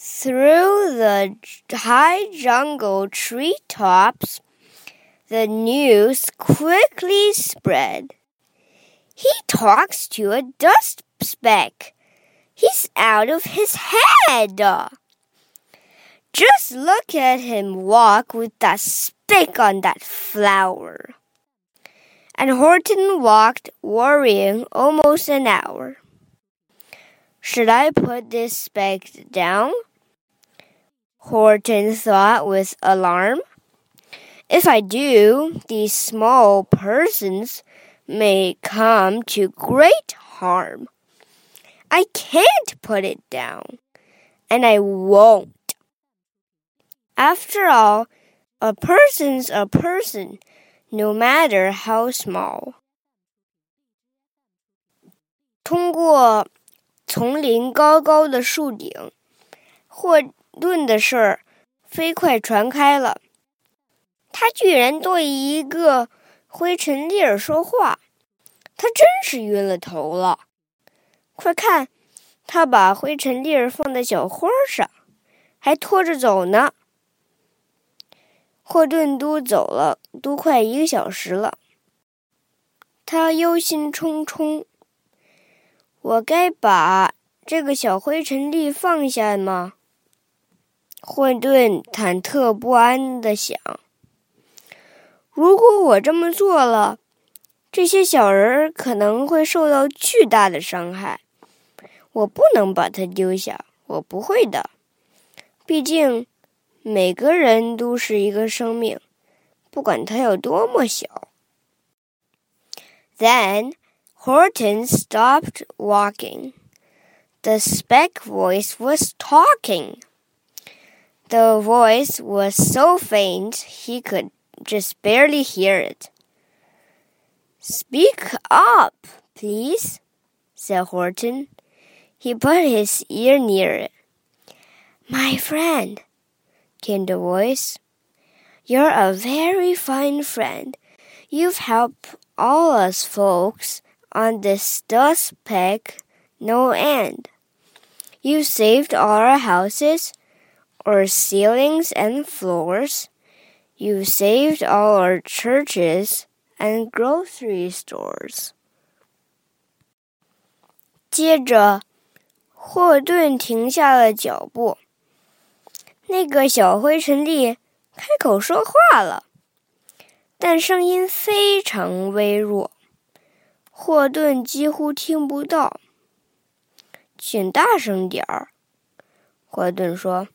Through the high jungle treetops, the news quickly spread. He talks to a dust speck. He's out of his head. Just look at him walk with that speck on that flower. And Horton walked worrying almost an hour. Should I put this speck down? Horton thought with alarm. If I do, these small persons may come to great harm. I can't put it down, and I won't. After all, a person's a person, no matter how small. 通过丛林高高的树顶，霍顿的事儿飞快传开了。他居然对一个灰尘粒儿说话，他真是晕了头了。快看，他把灰尘粒儿放在小花上，还拖着走呢。霍顿都走了，都快一个小时了。他忧心忡忡：“我该把这个小灰尘粒放下吗？”霍顿忐忑不安地想。如果我这么做了，这些小人可能会受到巨大的伤害。我不能把它丢下，我不会的。毕竟，每个人都是一个生命，不管他有多么小。Then Horton stopped walking. The speck voice was talking. The voice was so faint he could just barely hear it. Speak up, please, said Horton. He put his ear near it. My friend, came the voice. You're a very fine friend. You've helped all us folks on this dust peck no end. You've saved all our houses, or ceilings and floors. You saved all our churches and grocery stores. 接着，霍顿停下了脚步。那个小灰尘粒开口说话了，但声音非常微弱，霍顿几乎听不到。请大声点儿，霍顿说。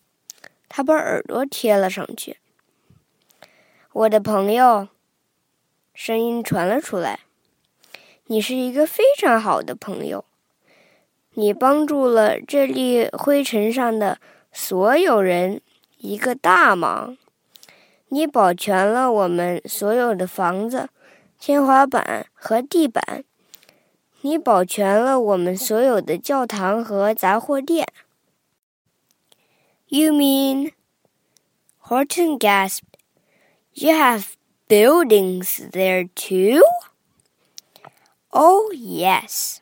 他把耳朵贴了上去。我的朋友，声音传了出来。你是一个非常好的朋友，你帮助了这粒灰尘上的所有人一个大忙。你保全了我们所有的房子、天花板和地板。你保全了我们所有的教堂和杂货店。You mean? Horton gasped. You have buildings there too? Oh, yes,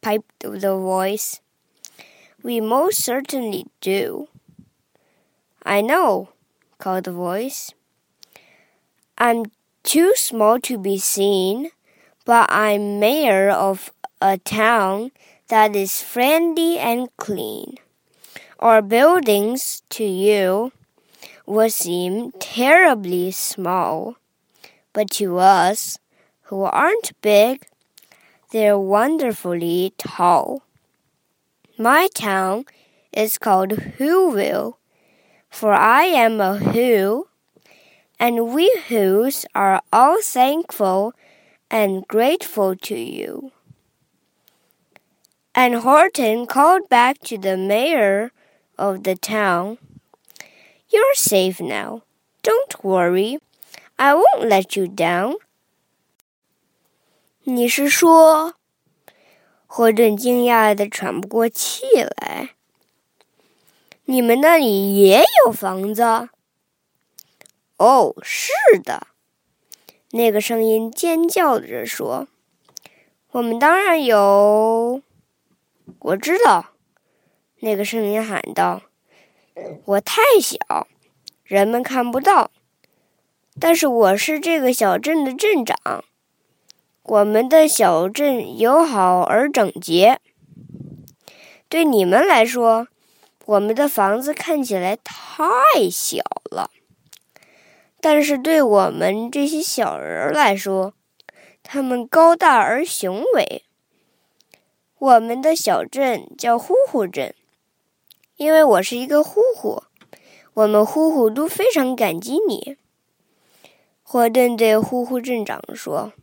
piped the voice. We most certainly do. I know, called the voice. I'm too small to be seen, but I'm mayor of a town that is friendly and clean. Our buildings, to you, would seem terribly small, but to us, who aren't big, they're wonderfully tall. My town is called Whoville, for I am a Who, and we Whos are all thankful and grateful to you. And Horton called back to the mayor of the town. You're safe now. Don't worry. I won't let you down. 你是说？霍顿惊讶的喘不过气来。你们那里也有房子？哦，是的。那个声音尖叫着说：“我们当然有。”我知道。 那个声音喊道。我太小，人们看不到。但是我是这个小镇的镇长。我们的小镇友好而整洁。对你们来说，我们的房子看起来太小了。但是对我们这些小人来说，他们高大而雄伟。我们的小镇叫呼呼镇，因为我是一个呼呼。我们呼呼都非常感激你。霍顿对呼呼镇长说。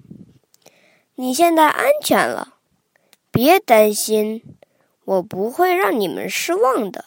你现在安全了，别担心，我不会让你们失望的。